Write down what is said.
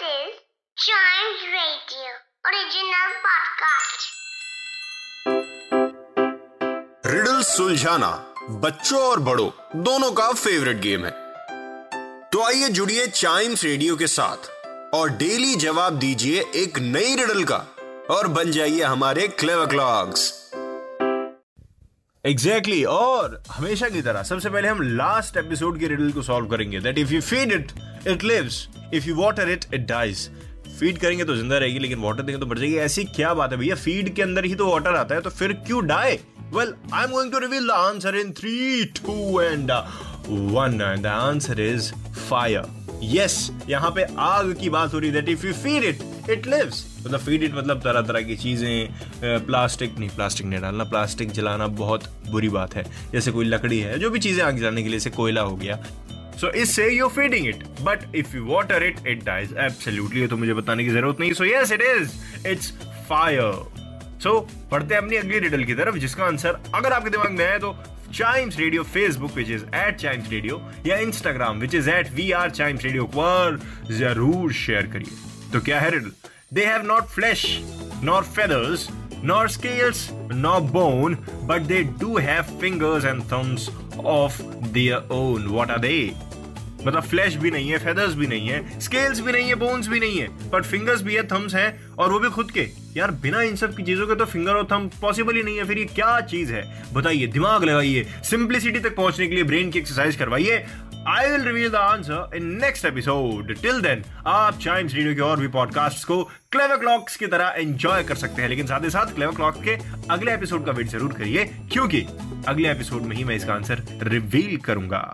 Radio original podcast. Riddle सुलझाना बच्चों और बड़ों दोनों का फेवरेट गेम है। तो आइए जुड़िए चाइम्स रेडियो के साथ और डेली जवाब दीजिए एक नई रिडल का और बन जाइए हमारे क्लेवर क्लॉक्स एग्जैक्टली exactly, और हमेशा की तरह सबसे पहले हम लास्ट एपिसोड की रिडल को सॉल्व करेंगे that if you feed it it lives if you water it it dies feed करेंगे तो ज़िंदा रहेगी, लेकिन वाटर देंगे तो बढ़ जाएगी। ऐसी क्या बात है भैया? फ़ीड के अंदर ही तो वाटर आता है तो फिर क्यों die well I am going to reveal the answer in three two and one and the answer is fire yes यहाँ पे आग की बात हो रही that if you feed it it lives मतलब फ़ीड इट मतलब तरह तरह की चीज़ें प्लास्टिक नहीं प्लास्टिक नहीं डालना प्लास्टिक जलाना बहुत बुरी बात है। जैसे कोई लकड़ी है, जो भी चीज़ें आग जलाने के लिए, जैसे कोयला हो गया सो इससे you feeding it but if you water it it dies absolutely तो मुझे बताने की ज़रूरत नहीं। So yes it is it's fire so पढ़ते हैं अपनी अगली रिडल की तरफ़, जिसका आंसर अगर आपके दिमाग में है तो Chimes radio Facebook which is at Chimes radio या Instagram which is at we are Chimes radio पर ज़रूर शेयर करिए। तो क्या है riddle they have not flesh nor feathers nor scales, nor bone, but they do have fingers and thumbs of their own. What are they? मतलब flesh भी नहीं है फेदर्स भी नहीं है स्केल्स भी नहीं है बोन्स भी नहीं है बट फिंगर्स भी है थम्स हैं, और वो भी खुद के। यार, बिना इन सब की चीज़ों के तो फिंगर और थम पॉसिबल ही नहीं है, फिर ये क्या चीज़ है? बताइए, दिमाग लगाइए सिंप्लिसिटी तक पहुँचने के लिए ब्रेन की एक्सरसाइज करवाइए। I will reveal the answer in next episode till then आप चाइम्स रेडियो के और भी पॉडकास्ट को क्लेवर क्लॉक्स की तरह एंजॉय कर सकते हैं। लेकिन साथ ही साथ क्लेवर क्लॉक के अगले एपिसोड का वेट ज़रूर करिए, क्योंकि अगले एपिसोड में ही मैं इसका आंसर रिवील करूँगा।